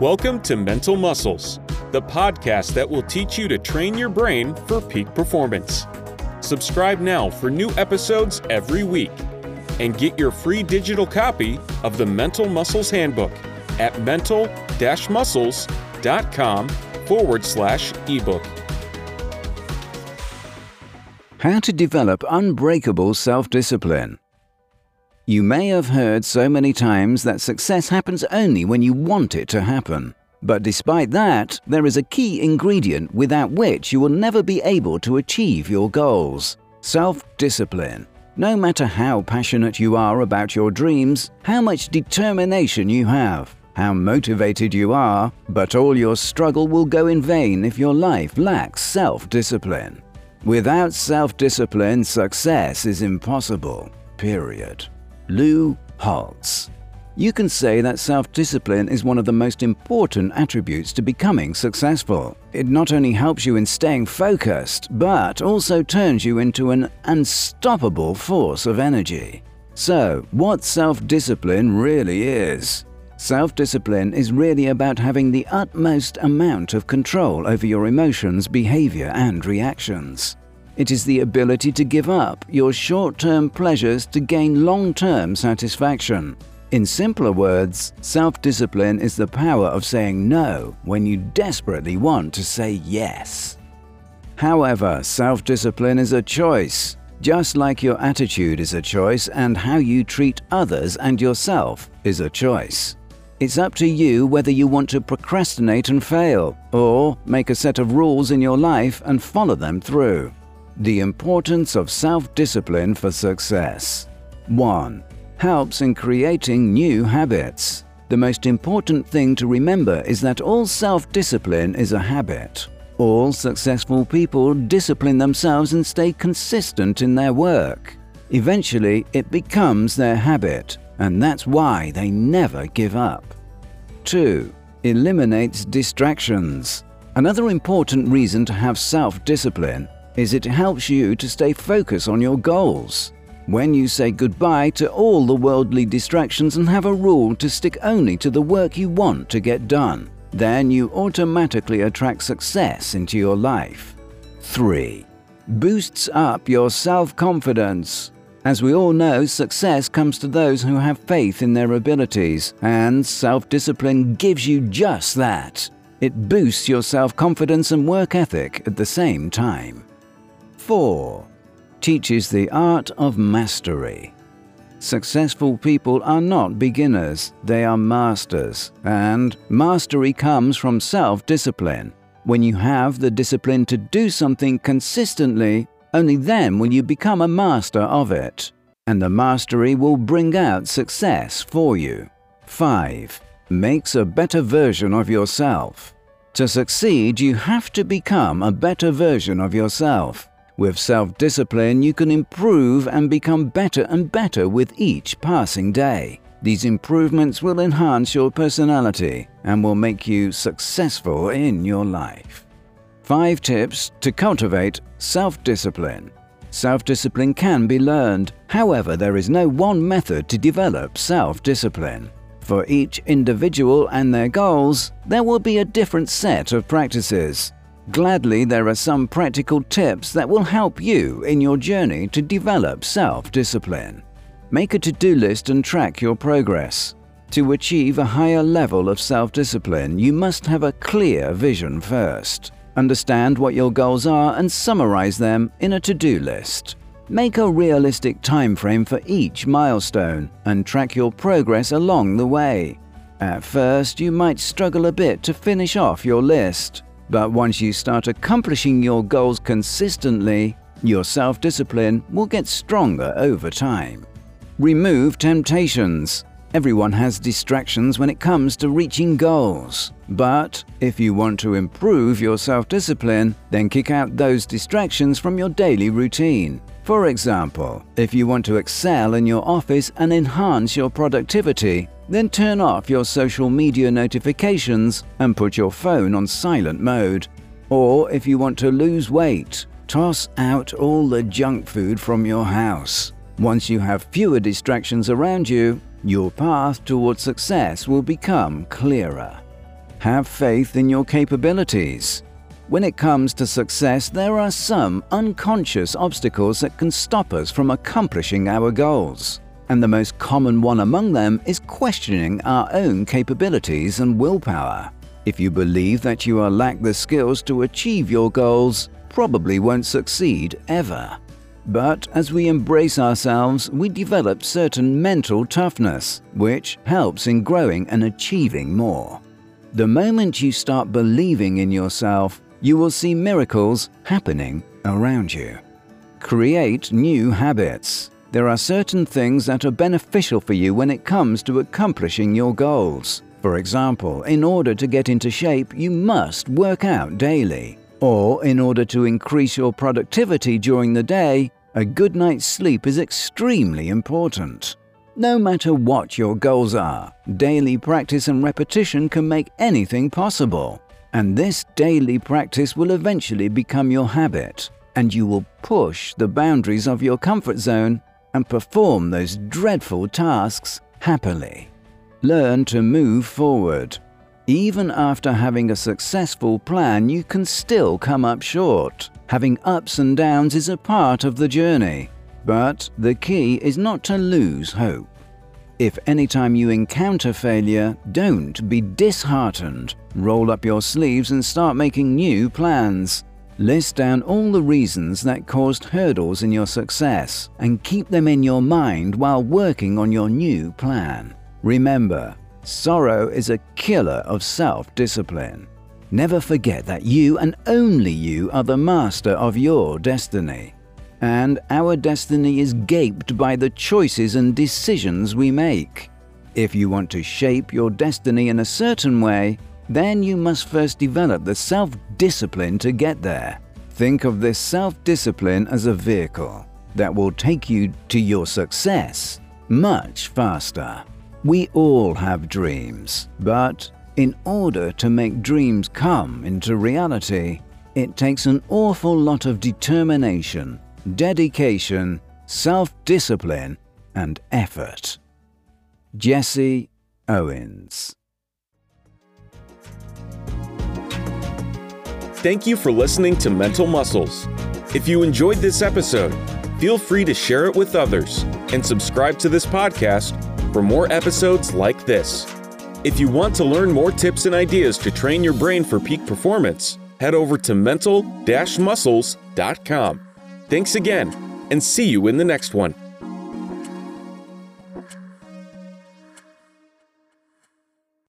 Welcome to Mental Muscles, the podcast that will teach you to train your brain for peak performance. Subscribe now for new episodes every week and get your free digital copy of the Mental Muscles Handbook at mental muscles.com forward slash ebook. How to develop unbreakable self discipline. You may have heard so many times that success happens only when you want it to happen. But despite that, there is a key ingredient without which you will never be able to achieve your goals self discipline. No matter how passionate you are about your dreams, how much determination you have, how motivated you are, but all your struggle will go in vain if your life lacks self discipline. Without self discipline, success is impossible. Period. Lou Holtz. You can say that self discipline is one of the most important attributes to becoming successful. It not only helps you in staying focused, but also turns you into an unstoppable force of energy. So, what self discipline really is? Self discipline is really about having the utmost amount of control over your emotions, behavior, and reactions. It is the ability to give up your short term pleasures to gain long term satisfaction. In simpler words, self discipline is the power of saying no when you desperately want to say yes. However, self discipline is a choice, just like your attitude is a choice and how you treat others and yourself is a choice. It's up to you whether you want to procrastinate and fail, or make a set of rules in your life and follow them through. The importance of self discipline for success. 1. Helps in creating new habits. The most important thing to remember is that all self discipline is a habit. All successful people discipline themselves and stay consistent in their work. Eventually, it becomes their habit, and that's why they never give up. 2. Eliminates distractions. Another important reason to have self discipline is it helps you to stay focused on your goals. When you say goodbye to all the worldly distractions and have a rule to stick only to the work you want to get done, then you automatically attract success into your life. 3. Boosts up your self confidence. As we all know, success comes to those who have faith in their abilities, and self discipline gives you just that. It boosts your self confidence and work ethic at the same time. 4. Teaches the art of mastery. Successful people are not beginners, they are masters, and mastery comes from self discipline. When you have the discipline to do something consistently, only then will you become a master of it, and the mastery will bring out success for you. 5. Makes a better version of yourself. To succeed, you have to become a better version of yourself. With self discipline, you can improve and become better and better with each passing day. These improvements will enhance your personality and will make you successful in your life. 5 tips to cultivate self discipline. Self discipline can be learned, however, there is no one method to develop self discipline. For each individual and their goals, there will be a different set of practices. Gladly, there are some practical tips that will help you in your journey to develop self discipline. Make a to do list and track your progress. To achieve a higher level of self discipline, you must have a clear vision first. Understand what your goals are and summarize them in a to do list. Make a realistic time frame for each milestone and track your progress along the way. At first, you might struggle a bit to finish off your list. But once you start accomplishing your goals consistently, your self discipline will get stronger over time. Remove temptations. Everyone has distractions when it comes to reaching goals. But if you want to improve your self discipline, then kick out those distractions from your daily routine. For example, if you want to excel in your office and enhance your productivity, then turn off your social media notifications and put your phone on silent mode. Or if you want to lose weight, toss out all the junk food from your house. Once you have fewer distractions around you, your path towards success will become clearer. Have faith in your capabilities. When it comes to success, there are some unconscious obstacles that can stop us from accomplishing our goals. And the most common one among them is questioning our own capabilities and willpower. If you believe that you are lack the skills to achieve your goals, probably won't succeed ever. But as we embrace ourselves, we develop certain mental toughness, which helps in growing and achieving more. The moment you start believing in yourself, you will see miracles happening around you. Create new habits. There are certain things that are beneficial for you when it comes to accomplishing your goals. For example, in order to get into shape, you must work out daily. Or, in order to increase your productivity during the day, a good night's sleep is extremely important. No matter what your goals are, daily practice and repetition can make anything possible. And this daily practice will eventually become your habit, and you will push the boundaries of your comfort zone and perform those dreadful tasks happily. Learn to move forward. Even after having a successful plan, you can still come up short. Having ups and downs is a part of the journey, but the key is not to lose hope. If anytime you encounter failure, don't be disheartened. Roll up your sleeves and start making new plans. List down all the reasons that caused hurdles in your success and keep them in your mind while working on your new plan. Remember, sorrow is a killer of self discipline. Never forget that you and only you are the master of your destiny. And our destiny is gaped by the choices and decisions we make. If you want to shape your destiny in a certain way, then you must first develop the self discipline to get there. Think of this self discipline as a vehicle that will take you to your success much faster. We all have dreams, but in order to make dreams come into reality, it takes an awful lot of determination, dedication, self discipline, and effort. Jesse Owens Thank you for listening to Mental Muscles. If you enjoyed this episode, feel free to share it with others and subscribe to this podcast for more episodes like this. If you want to learn more tips and ideas to train your brain for peak performance, head over to mental muscles.com. Thanks again, and see you in the next one.